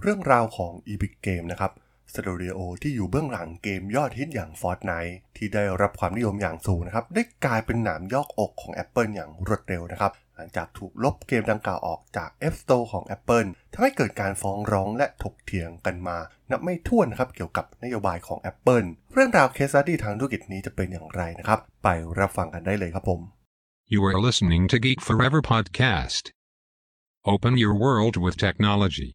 เรื่องราวของ Epic Game นะครับสตูดิโอที่อยู่เบื้องหลังเกมยอดฮิตอย่าง Fortnite ที่ได้รับความนิยมอย่างสูงนะครับ ได้กลายเป็นหนามยอกอกของ Apple อย่างรวดเร็วนะครับ หลังจากถูกลบเกมดังกล่าวออกจาก App Store ของ Apple ทำให้เกิดการฟ้องร้องและถกเถียงกันมา นับไม่ถ้วนนะครับเกี่ยวกับนโยบายของ Apple เรื่องราวเคสตี้ทางธุรกิจนี้จะเป็นอย่างไรนะครับ ไปรับฟังกันได้เลยครับผม You are listening to Geek Forever podcast. Open your world with technology.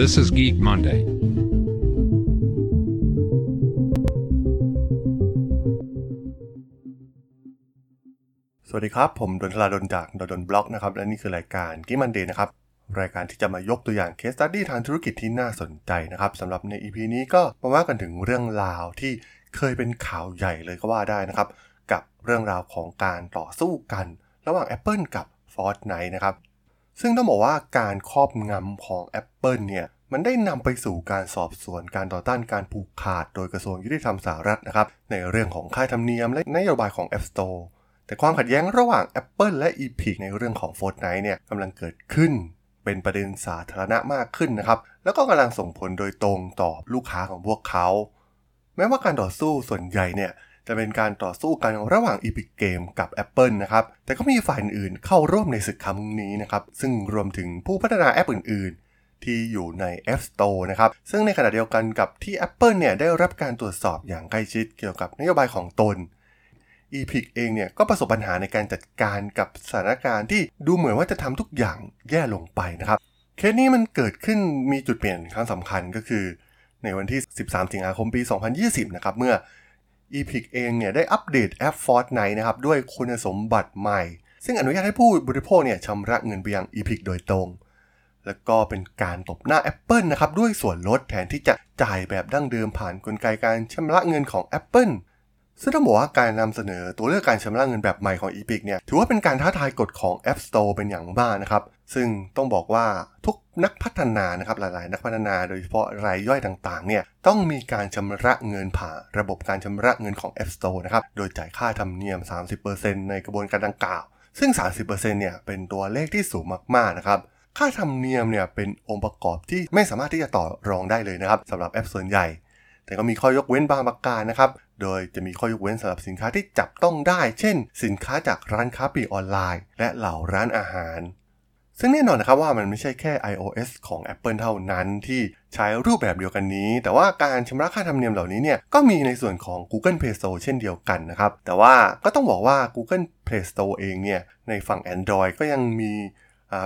This is Geek Monday. สวัสดีครับ ผมดนทลาดนจากดนบล็อกนะครับ และนี่คือรายการกิมันเดย์นะครับ รายการที่จะมายกตัวอย่างเคสตัดดี้ทางธุรกิจที่น่าสนใจนะครับสำหรับใน EP นี้ก็มาว่ากันถึงเรื่องราวที่เคยเป็นข่าวใหญ่เลยก็ว่าได้นะครับ กับเรื่องราวของการต่อสู้กัน ระหว่าง Apple กับ Fortnite นะครับ ซึ่งต้องบอกว่าการครอบงำของ Apple เนี่ยมันได้นำไปสู่การสอบสวนการต่อต้านการผูกขาด โดยกระทรวงยุติธรรมสหรัฐนะครับ ในเรื่องของค่าธรรมเนียมและนโยบายของ App Store แต่ความขัดแย้งระหว่าง Apple และ Epic ในเรื่องของ Fortnite เนี่ยกำลังเกิดขึ้น เป็นประเด็นสาธารณะมากขึ้นนะครับ แล้วก็กำลังส่งผลโดยตรงต่อลูกค้าของพวกเขา แม้ว่าการต่อสู้ส่วนใหญ่เนี่ย จะเป็นการต่อสู้กันระหว่าง Epic Game กับ Apple นะครับ แต่ก็มีฝ่ายอื่นเข้าร่วมในศึกครั้งนี้นะครับ ซึ่งรวมถึงผู้พัฒนาแอปอื่น ๆ ที่อยู่ใน App Store นะครับ ซึ่งในขณะเดียวกันกับที่ Apple เนี่ยได้รับการตรวจสอบอย่างใกล้ชิดเกี่ยวกับนโยบายของตน Epic เองเนี่ยก็ประสบปัญหาในการจัดการกับสถานการณ์ที่ดูเหมือนว่าจะทำทุกอย่างแย่ลงไปนะครับ เคสนี้มันเกิดขึ้นมีจุดเปลี่ยนครั้งสำคัญก็คือ ในวันที่ 13 สิงหาคมปี 2020 นะครับเมื่อ Epic เองเนี่ยได้อัปเดตแอป Fortnite นะครับด้วยคุณสมบัติใหม่ ซึ่งอนุญาตให้ผู้บริโภคเนี่ยชำระเงินไปยัง Epic โดยตรง แล้วก็เป็นการตบหน้า Apple นะครับด้วยส่วนลดแทนที่จะจ่ายแบบดั้งเดิมผ่านกลไกการชำระเงินของ Apple ซึ่งต้องบอกว่าการนำเสนอตัวเลือกการชำระเงินแบบใหม่ของ Epic เนี่ยถือว่าเป็นการท้าทายกฎของ App Store เป็นอย่างมากนะครับ ซึ่งต้องบอกว่าทุกนักพัฒนานะครับหลายๆ นักพัฒนาโดยเฉพาะรายย่อยต่างๆเนี่ยต้องมีการชำระเงินผ่านระบบการชำระเงินของ App Store นะครับโดยจ่ายค่าธรรมเนียม 30%ในกระบวนการดังกล่าว ซึ่ง 30%เนี่ยเป็นตัวเลขที่สูงมากๆนะครับค่าธรรมเนียมเนี่ยเป็นองค์ประกอบที่ไม่สามารถที่จะต่อรองได้เลยนะครับสำหรับแอปส่วนใหญ่ แต่ก็มีข้อยกเว้นบางประการนะครับ โดยจะมีข้อยกเว้นสำหรับสินค้าที่จับต้องได้ เช่น สินค้าจากร้านค้าปลีกออนไลน์ และเหล่าร้านอาหาร ซึ่งแน่นอนนะครับว่ามันไม่ใช่แค่ iOS ของ Apple เท่านั้นที่ใช้รูปแบบเดียวกันนี้ แต่ว่าการชำระค่าธรรมเนียมเหล่านี้เนี่ยก็มีในส่วนของ Google Play Store เช่นเดียวกันนะครับ แต่ว่าก็ต้องบอกว่า Google Play Store เองเนี่ยในฝั่ง Android ก็ยังมี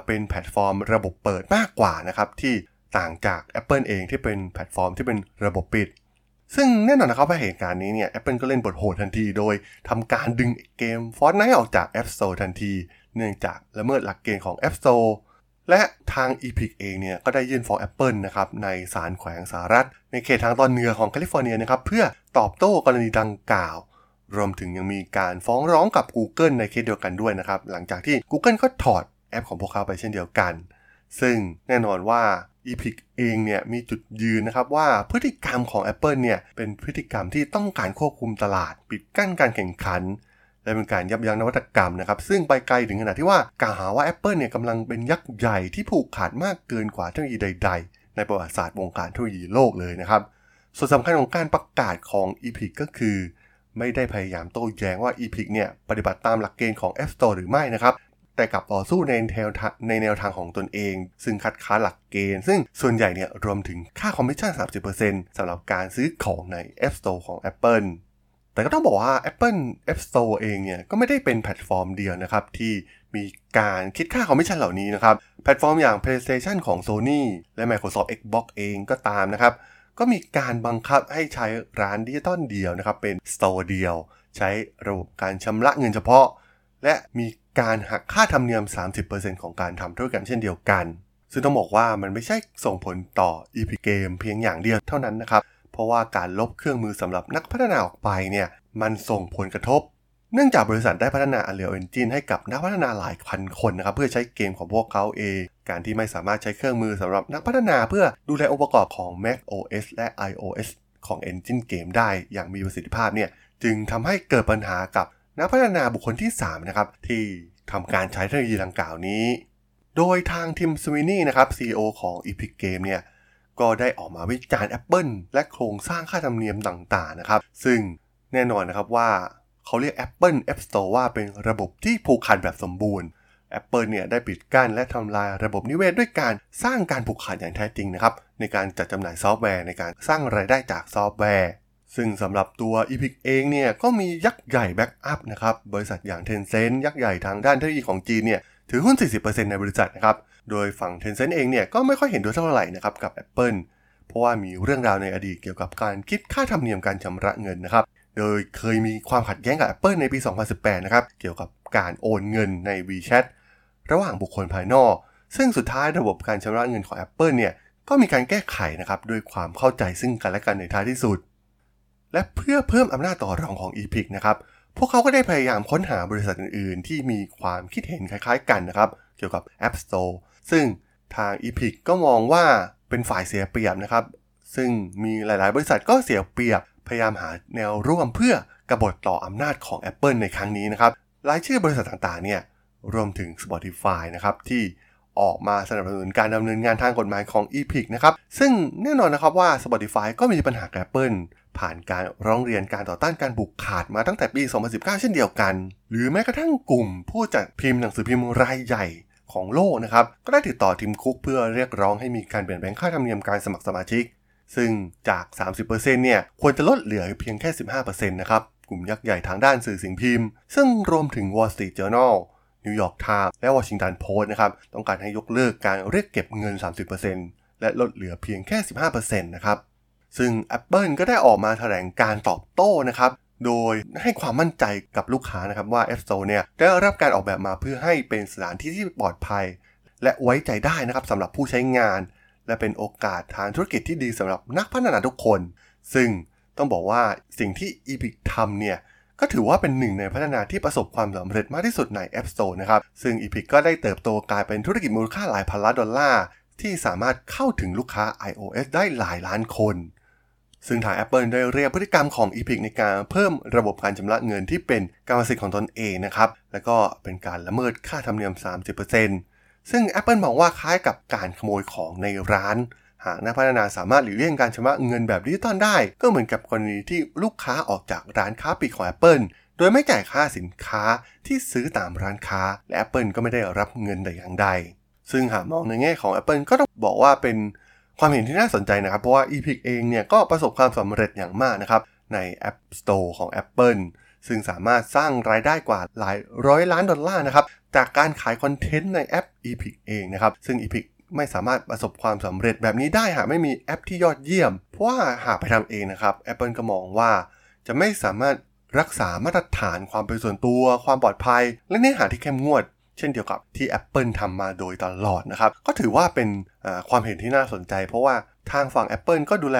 เป็นแพลตฟอร์มระบบเปิดมากกว่านะครับที่ต่างจาก Apple เองที่เป็นแพลตฟอร์มที่เป็นระบบปิด ซึ่งแน่นอนนะครับว่าเหตุการณ์นี้เนี่ย Apple ก็เล่นบทโหดทันทีโดยทำการดึงเกม Fortnite ออกจาก App Store ทันที เนื่องจากละเมิดหลักเกณฑ์ของ App Store และทาง Epic เองเนี่ยก็ได้ยื่นฟ้อง Apple นะครับในศาลแขวงสหรัฐ ในเขตทางตอนเหนือของแคลิฟอร์เนียนะครับเพื่อตอบโต้กรณีดังกล่าว รวมถึงยังมีการฟ้องร้องกับ Google ในเคสเดียวกันด้วยนะครับหลังจากที่ Google ก็ถอดแอปของพวกเขาไปเช่นเดียวกัน ซึ่งแน่นอนว่า Epic เองเนี่ยมีจุดยืนนะครับว่าพฤติกรรมของ Apple เนี่ยเป็นพฤติกรรมที่ต้องการควบคุมตลาด ปิดกั้นการแข่งขัน และเป็นการยับยั้งนวัตกรรมนะครับ ซึ่งไปไกลถึงขนาดที่ว่ากล่าวหาว่า Apple เนี่ยกำลังเป็นยักษ์ใหญ่ที่ผูกขาดมากเกินกว่าเทคโนโลยีใด ๆ ในประวัติศาสตร์วงการเทคโนโลยีโลกเลยนะครับ ส่วนสำคัญของการประกาศของ Epic ก็คือ ไม่ได้พยายามโต้แย้งว่า Epic เนี่ยปฏิบัติตามหลักเกณฑ์ของ App Store หรือไม่นะครับ แต่กลับต่อสู้ในแนวในแนวทางของตนเอง ซึ่งคัดค้านหลักเกณฑ์ ซึ่งส่วนใหญ่เนี่ยรวมถึงค่าคอมมิชชั่น 30%สำหรับการซื้อของใน App Store ของ Apple แต่ก็ต้องบอกว่า Apple App Store เองเนี่ยก็ไม่ได้เป็นแพลตฟอร์มเดียวนะครับที่มีการคิดค่าคอมมิชชั่นเหล่านี้นะครับ แพลตฟอร์มอย่าง PlayStation ของ Sony และ Microsoft Xbox เองก็ตามนะครับ ก็มีการบังคับให้ใช้ร้านดิจิตอลเดียวนะครับ เป็น Store เดียว ใช้ระบบการชำระเงินเฉพาะ และมี การหักค่าธรรมเนียม 30%ของการทำธุรกรรมเช่นเดียวกัน ซึ่งต้องบอกว่ามันไม่ใช่ส่งผลต่อ Epic Game เพียงอย่างเดียวเท่านั้นนะครับ เพราะว่าการลบเครื่องมือสำหรับนักพัฒนาออกไปเนี่ยมันส่งผลกระทบ เนื่องจากบริษัทได้พัฒนา Unreal Engine ให้กับนักพัฒนาหลายพันคนนะครับเพื่อใช้เกมของพวกเขาเอง การที่ไม่สามารถใช้เครื่องมือสำหรับนักพัฒนาเพื่อดูแลองค์ประกอบของ Mac OS และ iOS ของ Engine Game ได้อย่างมีประสิทธิภาพเนี่ยจึงทำให้เกิดปัญหากับ นักพัฒนาบุคคลที่ 3 นะครับ ที่ทำการใช้เทคโนโลยีดังกล่าวนี้ โดยทางทิมสวินี่นะครับ CEO ของ Epic Game เนี่ย ก็ได้ออกมาวิจารณ์ Apple และโครงสร้างค่าธรรมเนียมต่างๆนะครับ ซึ่งแน่นอนนะครับว่าเขาเรียก Apple App Store ว่าเป็นระบบที่ผูกขาดแบบสมบูรณ์ Apple เนี่ยได้ปิดกั้นและทำลายระบบนิเวศด้วยการสร้างการผูกขาดอย่างแท้จริงนะครับในการจัดจำหน่ายซอฟต์แวร์ในการสร้างรายได้จากซอฟต์แวร์ ซึ่งสำหรับตัว Epic เองเนี่ยก็มียักษ์ใหญ่ backup นะครับบริษัทอย่าง Tencent ยักษ์ใหญ่ทางด้านเทคโนโลยีของจีนเนี่ยถือหุ้น 40%ในบริษัทนะครับโดยฝั่ง Tencent เองเนี่ยก็ไม่ค่อยเห็นด้วยเท่าไหร่นะครับกับ Apple เพราะว่ามีเรื่องราวในอดีตเกี่ยวกับการคิดค่าธรรมเนียมการชำระเงินนะครับโดยเคยมีความขัดแย้งกับ Apple ในปี 2018 นะครับเกี่ยวกับการโอนเงินใน WeChat ระหว่างบุคคลภายนอก ซึ่งสุดท้ายระบบการชำระเงินของ Apple เนี่ยก็มีการแก้ไขนะครับด้วยความเข้าใจซึ่งกันและกันในท้ายที่สุด และเพื่อเพิ่มอำนาจต่อรองของ Epic นะครับ พวกเขาก็ได้พยายามค้นหาบริษัทอื่นๆ ที่มีความคิดเห็นคล้ายๆกันนะครับ เกี่ยวกับ App Store ซึ่งทาง Epic ก็มองว่าเป็นฝ่ายเสียเปรียบนะครับ ซึ่งมีหลายๆ บริษัทก็เสียเปรียบ พยายามหาแนวร่วมเพื่อกบฏต่ออำนาจของ Apple ในครั้งนี้นะครับ รายชื่อบริษัทต่างๆ เนี่ย รวมถึง Spotify นะครับที่ออกมาสนับสนุนการดำเนินงานทางกฎหมายของ Epic นะครับ ซึ่งแน่นอนนะครับว่า Spotify ก็มีปัญหากับ Apple ผ่านการร้องเรียนการต่อต้านการบุกขาดมาตั้งแต่ปี 2019 เช่นเดียวกัน หรือแม้กระทั่งกลุ่ม ผู้จัดพิมพ์หนังสือพิมพ์รายใหญ่ของโลกนะครับ ก็ได้ติดต่อทีมคุกเพื่อเรียกร้องให้มีการเปลี่ยนแปลงค่าธรรมเนียมการสมัครสมาชิก ซึ่งจาก 30%เนี่ย ควรจะลดเหลือเพียงแค่ 15%นะครับ กลุ่มยักษ์ใหญ่ทางด้านสื่อสิ่งพิมพ์ ซึ่งรวมถึง Wall Street Journal New York Times และ Washington Post นะครับ ต้องการให้ยกเลิกการเรียกเก็บเงิน 30%และลดเหลือเพียงแค่ 15%นะครับ ซึ่ง Apple ก็ได้ออกมาแถลงการตอบโต้นะครับ โดยให้ความมั่นใจกับลูกค้านะครับว่า App Store เนี่ยได้รับการออกแบบมาเพื่อให้เป็นสถานที่ที่ปลอดภัย และไว้ใจได้นะครับสำหรับผู้ใช้งาน และเป็นโอกาสทางธุรกิจที่ดีสำหรับนักพัฒนาทุกคน ซึ่งต้องบอกว่าสิ่งที่ Epic ทำเนี่ยก็ถือว่าเป็นหนึ่งในพัฒนาที่ประสบความสำเร็จมากที่สุดใน App Store นะครับ ซึ่ง Epic ก็ได้เติบโตกลายเป็นธุรกิจมูลค่าหลายพันล้านดอลลาร์ ที่สามารถเข้าถึงลูกค้า iOS ได้หลายล้านคน ซึ่งทาง Apple ได้เรียกพฤติกรรมของ Epic ในการเพิ่มระบบการชำระเงินที่เป็นกรรมสิทธิ์ของตนเองนะครับ แล้วก็เป็นการละเมิดค่าธรรมเนียม 30%ซึ่ง Apple มองว่าคล้ายกับการขโมยของในร้าน หากนักพัฒนาสามารถหลีกเลี่ยงการชำระเงินแบบดิจิตอลได้ ก็เหมือนกับกรณีที่ลูกค้าออกจากร้านค้าปลีกของ Apple โดยไม่จ่ายค่าสินค้าที่ซื้อตามร้านค้า และ Apple ก็ไม่ได้รับเงินแต่อย่างใด ซึ่งหากมองในแง่ของ Apple ก็ต้องบอกว่าเป็น ความเห็นที่น่าสนใจนะครับ เพราะว่า Epic เองเนี่ยก็ประสบความสำเร็จอย่างมากนะครับ ใน App Store ของ Apple ซึ่งสามารถสร้างรายได้กว่าหลายร้อยล้านดอลลาร์นะครับ จากการขายคอนเทนต์ในแอป Epic เองนะครับ ซึ่ง Epic ไม่สามารถประสบความสำเร็จแบบนี้ได้หากไม่มีแอปที่ยอดเยี่ยม เพราะว่าหากไปทำเองนะครับ Apple ก็มองว่า จะไม่สามารถรักษามาตรฐานความเป็นส่วนตัว ความปลอดภัย และเนื้อหาที่เข้มงวด เช่นเดียวกับที่ Apple ทำมาโดยตลอดนะครับ ก็ถือว่าเป็นความเห็นที่น่าสนใจ เพราะว่าทางฝั่ง Apple ก็ดูแล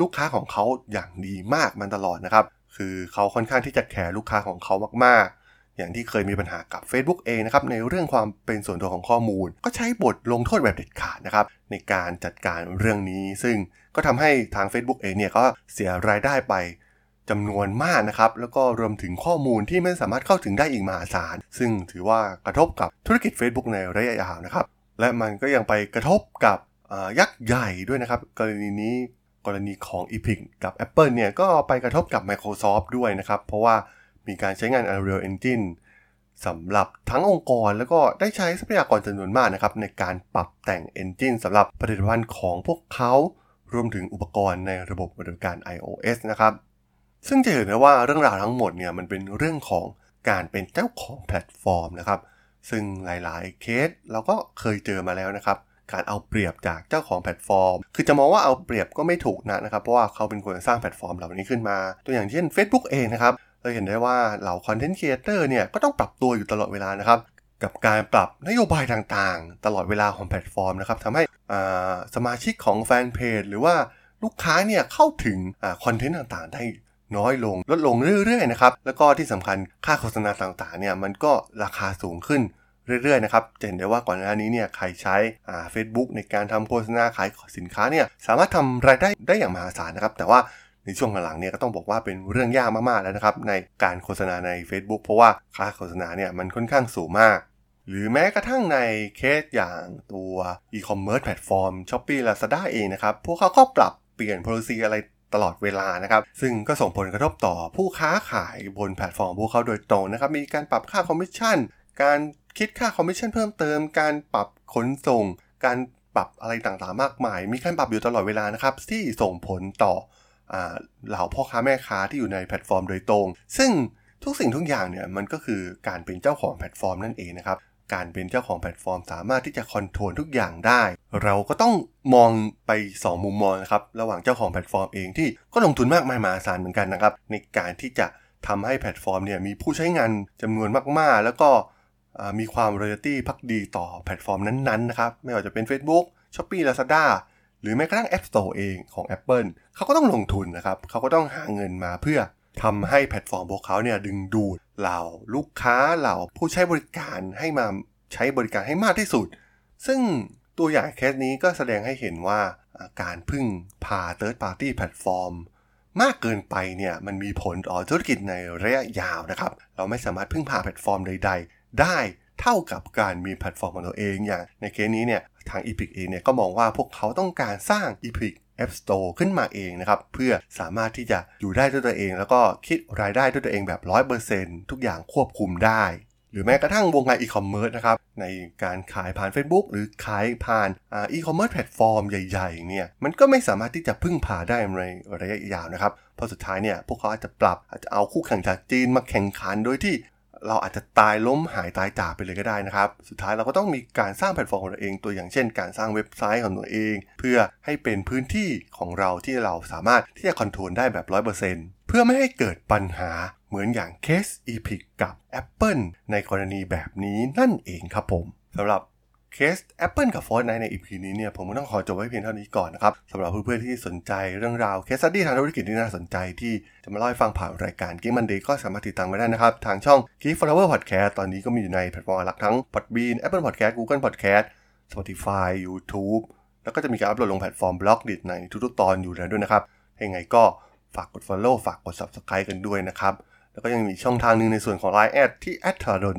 ลูกค้าของเขาอย่างดีมากมันตลอดนะครับ คือเขาค่อนข้างที่จะแคร์ลูกค้าของเขามากๆ อย่างที่เคยมีปัญหากับ Facebook เองนะครับในเรื่องความเป็นส่วนตัวของข้อมูล ก็ใช้บทลงโทษแบบเด็ดขาดนะครับในการจัดการเรื่องนี้ ซึ่งก็ทำให้ทาง Facebook เองเนี่ยก็เสียรายได้ไป จำนวนมากนะครับ แล้วก็รวมถึงข้อมูลที่ไม่สามารถเข้าถึงได้อีกมหาศาล ซึ่งถือว่ากระทบกับธุรกิจ Facebook ในระยะยาวนะครับ และมันก็ยังไปกระทบกับยักษ์ใหญ่ด้วยนะครับ กรณีนี้กรณีของ Epic กับ Apple เนี่ยก็ไปกระทบกับ Microsoft ด้วยนะครับ เพราะว่ามีการใช้งาน Unreal Engine สำหรับทั้งองค์กรแล้วก็ได้ใช้ทรัพยากรจำนวนมากนะครับในการปรับแต่ง Engine สำหรับผลิตภัณฑ์ของพวกเขา รวมถึงอุปกรณ์ในระบบบริการ iOS นะครับ ซึ่งจะเห็นได้ว่าเรื่องราวทั้งหมดเนี่ยมันเป็นเรื่องของการเป็นเจ้าของแพลตฟอร์มนะครับ ซึ่งหลายๆ เคสเราก็เคยเจอมาแล้วนะครับ การเอาเปรียบจากเจ้าของแพลตฟอร์ม คือจะมองว่าเอาเปรียบก็ไม่ถูกนะนะครับ เพราะว่าเขาเป็นคนสร้างแพลตฟอร์มเหล่านี้ขึ้นมา ตัวอย่างเช่น Facebook เองนะครับเราเห็นได้ว่าเหล่า content creator เนี่ยก็ต้องปรับตัวอยู่ตลอดเวลานะครับกับการปรับนโยบายต่างๆ ตลอดเวลาของแพลตฟอร์มนะครับทำให้สมาชิกของแฟนเพจหรือว่าลูกค้าเนี่ยเข้าถึงคอนเทนต์ต่างๆ ได้ น้อยลงลดลงเรื่อยๆนะครับแล้วก็ที่สำคัญค่าโฆษณาต่างๆเนี่ยมันก็ราคาสูงขึ้นเรื่อยๆนะครับจะเห็นได้ว่าก่อนหน้านี้เนี่ยใครใช้เฟซบุ๊กในการทำโฆษณาขายสินค้าเนี่ยสามารถทำรายได้ได้อย่างมหาศาลนะครับ แต่ว่าในช่วงหลังๆเนี่ยก็ต้องบอกว่าเป็นเรื่องยากมากๆแล้วนะครับในการโฆษณาใน Facebook เพราะว่าค่าโฆษณาเนี่ยมันค่อนข้างสูงมาก หรือแม้กระทั่งในเคสอย่างตัว e-commerce แพลตฟอร์ม Shopee Lazada เองนะครับ พวกเขาก็ปรับเปลี่ยน policy อะไร ตลอดเวลานะครับ ซึ่งก็ส่งผลกระทบต่อผู้ค้าขายบนแพลตฟอร์มพวกเขาโดยตรงนะครับ มีการปรับค่าคอมมิชชั่น การคิดค่าคอมมิชชั่นเพิ่มเติม การปรับขนส่ง การปรับอะไรต่างๆ มากมาย มีการปรับอยู่ตลอดเวลานะครับ ที่ส่งผลต่อเหล่าพ่อค้าแม่ค้าที่อยู่ในแพลตฟอร์มโดยตรง ซึ่งทุกสิ่งทุกอย่างเนี่ยมันก็คือการเป็นเจ้าของแพลตฟอร์มนั่นเองนะครับ การเป็นเจ้าของแพลตฟอร์ม สามารถที่จะ control ทุกอย่างได้ เราก็ต้องมองไป 2 มุมมองนะครับ ระหว่างเจ้าของแพลตฟอร์มเองที่ก็ลงทุนมากมายมหาศาลเหมือนกันนะครับ ในการที่จะทำให้แพลตฟอร์มเนี่ยมีผู้ใช้งานจำนวนมากๆ แล้วก็มีความ loyalty ภักดีต่อแพลตฟอร์มนั้นๆนะครับ ไม่ว่าจะเป็น Facebook Shopee Lazada หรือแม้กระทั่ง App Store เองของ Apple เขาก็ต้องลงทุนนะครับ เขาก็ต้องหาเงินมาเพื่อ ทำให้แพลตฟอร์มพวกเขาเนี่ยดึงดูดเหล่าลูกค้าเหล่าผู้ใช้บริการให้มาใช้บริการให้มากที่สุด ซึ่งตัวอย่างเคสนี้ก็แสดงให้เห็นว่าการพึ่งพา Third Party แพลตฟอร์มมากเกินไปเนี่ยมันมีผลต่อธุรกิจในระยะยาวนะครับ เราไม่สามารถพึ่งพาแพลตฟอร์มใด ๆ ได้เท่ากับการมีแพลตฟอร์มของตัวเองอย่างในเคสนี้เนี่ยทาง Epic เองเนี่ยก็มองว่าพวกเขาต้องการสร้าง Epic App Store ขึ้นมาเองนะครับ เพื่อสามารถที่จะอยู่ได้ด้วยตัวเอง แล้วก็คิดรายได้ด้วยตัวเองแบบ 100%ทุกอย่างควบคุมได้ หรือแม้กระทั่งวงการอีคอมเมิร์ซนะครับ ในการขายผ่าน Facebook หรือขายผ่านอีคอมเมิร์ซแพลตฟอร์มใหญ่ๆเนี่ยมันก็ไม่สามารถที่จะพึ่งพาได้ในระยะยาวนะครับเพราะสุดท้ายเนี่ยพวกเขาอาจจะปรับอาจจะเอาคู่แข่งจากจีนมาแข่งขันโดยที่ เราอาจจะตายล้มหายตายจากไปเลยก็ได้นะครับ สุดท้ายเราก็ต้องมีการสร้างแพลตฟอร์มของตัวเอง ตัวอย่างเช่น การสร้างเว็บไซต์ของตัวเอง เพื่อให้เป็นพื้นที่ของเราที่เราสามารถที่จะ control ได้แบบ 100%เพื่อไม่ให้เกิดปัญหาเหมือนอย่างเคส Epic กับ Apple ในกรณีแบบนี้นั่นเองครับผมสำหรับ เคส Apple กับ Fortnite ใน EP นี้เนี่ยผมก็ต้องขอจบไว้เพียงเท่านี้ก่อนนะครับสำหรับเพื่อนๆที่สนใจเรื่องราวเคสสตี้ทางธุรกิจที่น่าสนใจที่จะมาเล่าให้ฟังผ่านรายการ Geek Monday ก็สามารถติดตามมาได้นะครับ ทางช่อง Geek Flower Podcast ตอนนี้ก็มีอยู่ในแพลตฟอร์มหลักทั้ง Podbean Apple Podcast Google Podcast Spotify YouTube แล้วก็จะมีการอัปโหลดลงแพลตฟอร์ม Blockdit ในทุกๆตอนอยู่แล้วด้วยนะครับยังไงก็ฝากกด Follow ฝากกด Subscribe กันด้วยนะครับแล้วก็ยังมีช่องทางนึงในส่วนของ Line แอดที่ a t a r o n